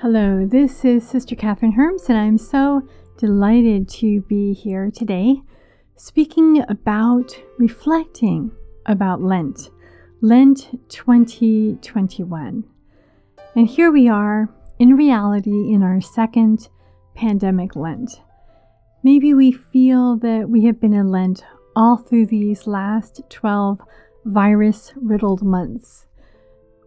Hello, this is Sister Kathryn Hermes, and I'm so delighted to be here today speaking about reflecting about Lent, Lent 2021. And here we are in reality in our second pandemic Lent. Maybe we feel that we have been in Lent all through these last 12 virus riddled months.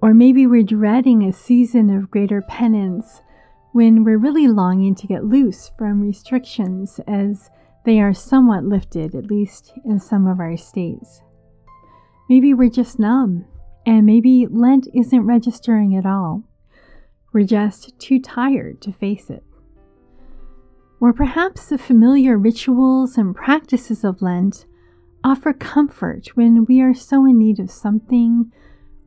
Or maybe we're dreading a season of greater penance when we're really longing to get loose from restrictions as they are somewhat lifted, at least in some of our states. Maybe we're just numb, and maybe Lent isn't registering at all. We're just too tired to face it. Or perhaps the familiar rituals and practices of Lent offer comfort when we are so in need of something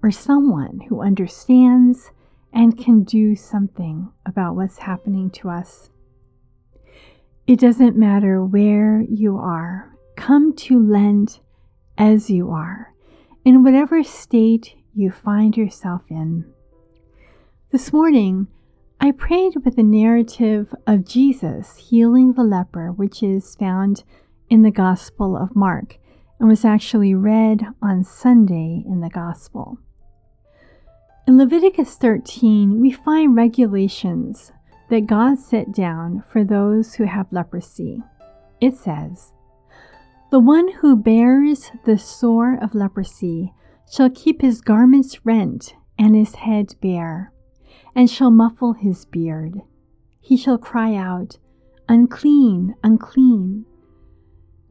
or someone who understands and can do something about what's happening to us. It doesn't matter where you are, come to Lent as you are, in whatever state you find yourself in. This morning, I prayed with the narrative of Jesus healing the leper, which is found in the Gospel of Mark and was actually read on Sunday in the Gospel. In Leviticus 13, we find regulations that God set down for those who have leprosy. It says, The one who bears the sore of leprosy shall keep his garments rent and his head bare, and shall muffle his beard. He shall cry out, Unclean, unclean.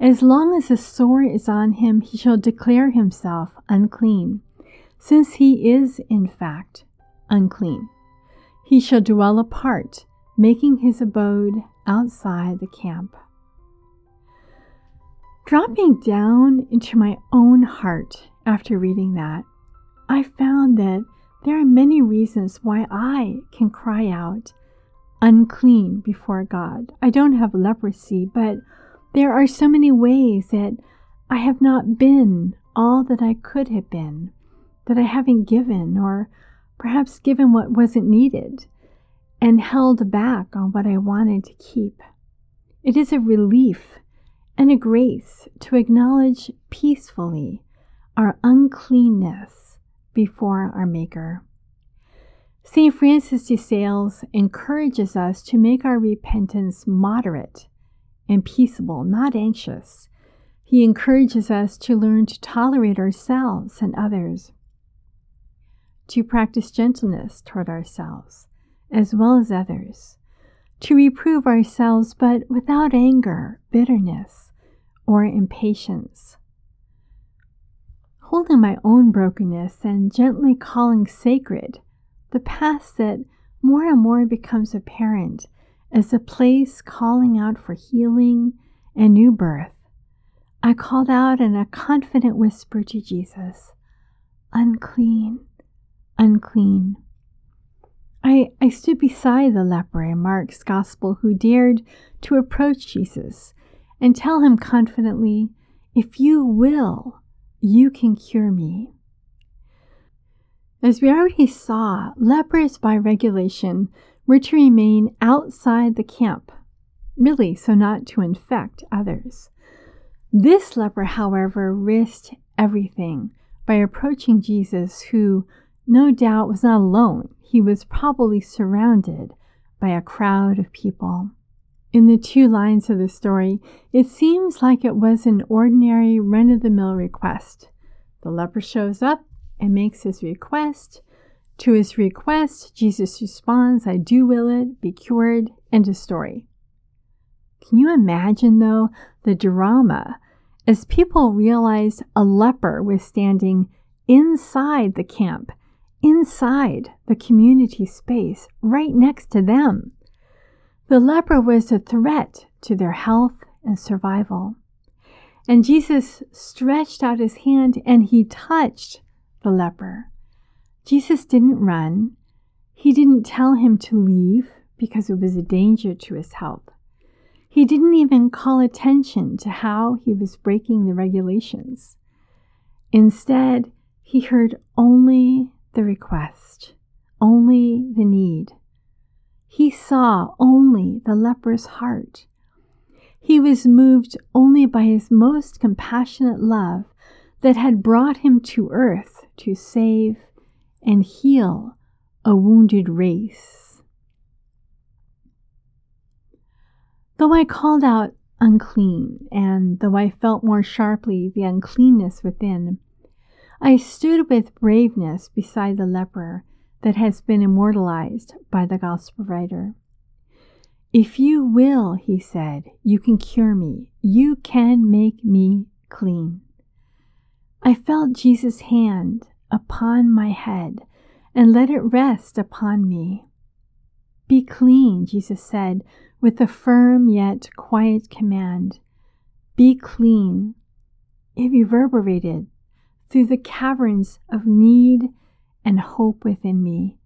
As long as the sore is on him, he shall declare himself unclean since he is, in fact, unclean. He shall dwell apart, making his abode outside the camp. Dropping down into my own heart after reading that, I found that there are many reasons why I can cry out, unclean before God. I don't have leprosy, but there are so many ways that I have not been all that I could have been that I haven't given, or perhaps given what wasn't needed and held back on what I wanted to keep. It is a relief and a grace to acknowledge peacefully our uncleanness before our Maker. St. Francis de Sales encourages us to make our repentance moderate and peaceable, not anxious. He encourages us to learn to tolerate ourselves and others to practice gentleness toward ourselves as well as others, to reprove ourselves but without anger, bitterness, or impatience. Holding my own brokenness and gently calling sacred the past that more and more becomes apparent as a place calling out for healing and new birth, I called out in a confident whisper to Jesus, Unclean, unclean. I, I stood beside the leper in Mark's Gospel who dared to approach Jesus and tell him confidently, If you will, you can cure me. As we already saw, lepers by regulation were to remain outside the camp, really, so not to infect others. This leper, however, risked everything by approaching Jesus, who no doubt was not alone. He was probably surrounded by a crowd of people. In the two lines of the story, it seems like it was an ordinary run of the mill request. The leper shows up and makes his request. To his request, Jesus responds, I do will it, be cured, end of story. Can you imagine, though, the drama as people realized a leper was standing inside the camp inside the community space, right next to them. The leper was a threat to their health and survival. And Jesus stretched out his hand and he touched the leper. Jesus didn't run. He didn't tell him to leave because it was a danger to his health. He didn't even call attention to how he was breaking the regulations. Instead, he heard only the request, only the need. he saw only the leper's heart. He was moved only by his most compassionate love that had brought him to earth to save and heal a wounded race. Though I called out unclean, and though I felt more sharply the uncleanness within, I stood with braveness beside the leper that has been immortalized by the gospel writer. If you will, he said, you can cure me. You can make me clean. I felt Jesus' hand upon my head and let it rest upon me. Be clean, Jesus said, with a firm yet quiet command. Be clean. It reverberated through the caverns of need and hope within me.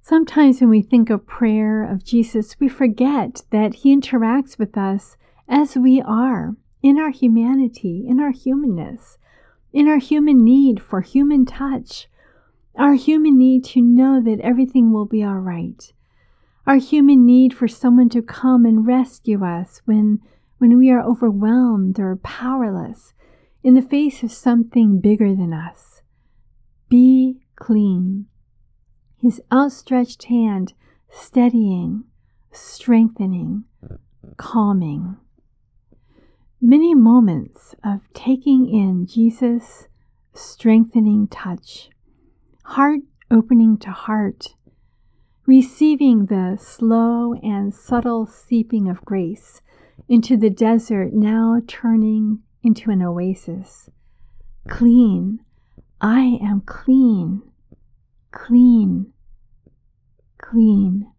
Sometimes when we think of prayer of Jesus, we forget that he interacts with us as we are in our humanity, in our humanness, in our human need for human touch, our human need to know that everything will be all right, our human need for someone to come and rescue us when, when we are overwhelmed or powerless in the face of something bigger than us. Be clean. His outstretched hand steadying, strengthening, calming. Many moments of taking in Jesus' strengthening touch, heart opening to heart, receiving the slow and subtle seeping of grace into the desert now turning into an oasis. Clean, I am clean, clean, clean.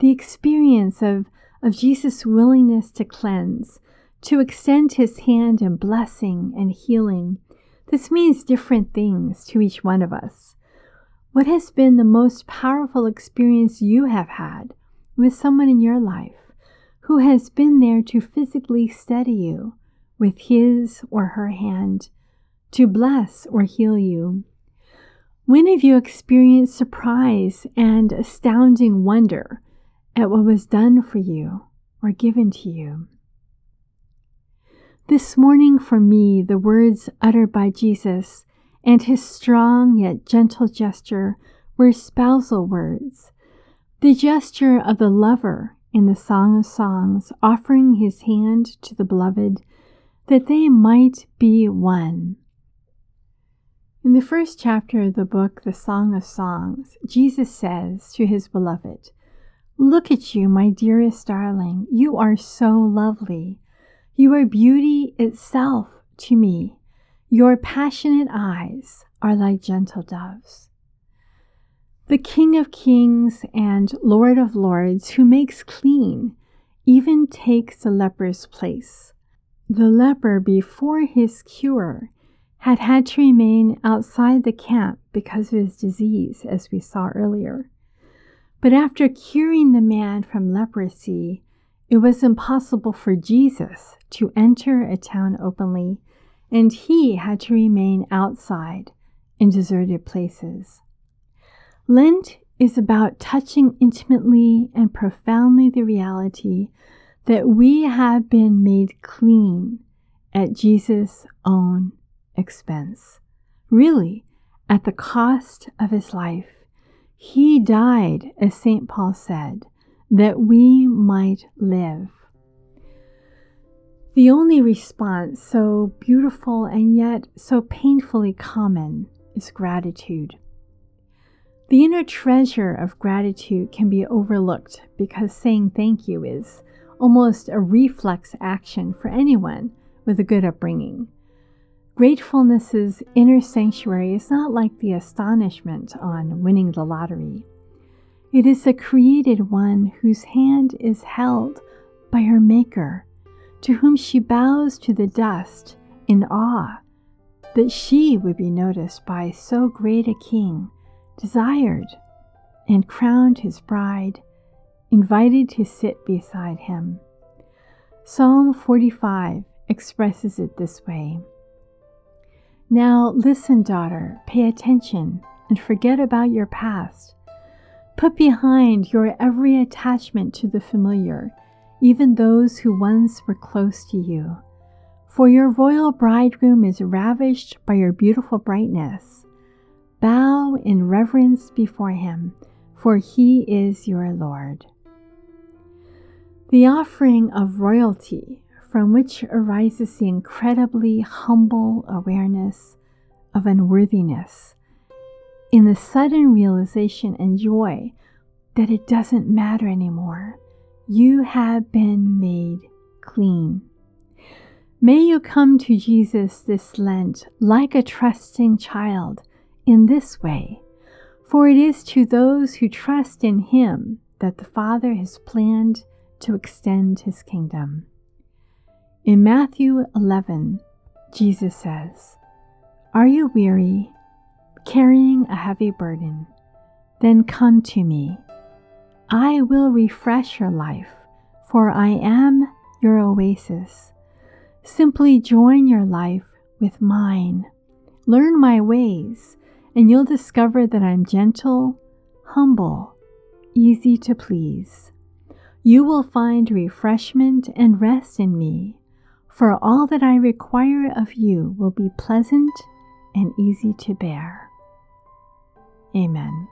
The experience of, of Jesus' willingness to cleanse, to extend his hand in blessing and healing. This means different things to each one of us. What has been the most powerful experience you have had with someone in your life who has been there to physically steady you with his or her hand to bless or heal you. When have you experienced surprise and astounding wonder at what was done for you or given to you? This morning, for me, the words uttered by Jesus and his strong yet gentle gesture were spousal words. The gesture of the lover in the Song of Songs offering his hand to the beloved that they might be one. In the first chapter of the book, The Song of Songs, Jesus says to his beloved, Look at you, my dearest darling. You are so lovely. You are beauty itself to me. Your passionate eyes are like gentle doves. The King of Kings and Lord of Lords, who makes clean, even takes the leper's place. The leper, before his cure, had had to remain outside the camp because of his disease, as we saw earlier. But after curing the man from leprosy, it was impossible for Jesus to enter a town openly, and he had to remain outside in deserted places. Lent is about touching intimately and profoundly the reality that we have been made clean at Jesus' own expense. Really, at the cost of his life. He died, as St. Paul said, that we might live. The only response, so beautiful and yet so painfully common, is gratitude. The inner treasure of gratitude can be overlooked because saying thank you is almost a reflex action for anyone with a good upbringing. Gratefulness's inner sanctuary is not like the astonishment on winning the lottery. It is the created one whose hand is held by her Maker, to whom she bows to the dust in awe that she would be noticed by so great a king, desired, and crowned his bride, invited to sit beside him. Psalm 45 expresses it this way. Now listen, daughter, pay attention, and forget about your past. Put behind your every attachment to the familiar, even those who once were close to you. For your royal bridegroom is ravished by your beautiful brightness. Bow in reverence before him, for he is your Lord. The offering of royalty, from which arises the incredibly humble awareness of unworthiness, in the sudden realization and joy that it doesn't matter anymore. You have been made clean. May you come to Jesus this Lent like a trusting child in this way, for it is to those who trust in Him that the Father has planned to extend His kingdom. In Matthew 11, Jesus says, Are you weary, carrying a heavy burden? Then come to me. I will refresh your life, for I am your oasis. Simply join your life with mine. Learn my ways, and you'll discover that I'm gentle, humble, easy to please. You will find refreshment and rest in me, for all that I require of you will be pleasant and easy to bear. Amen.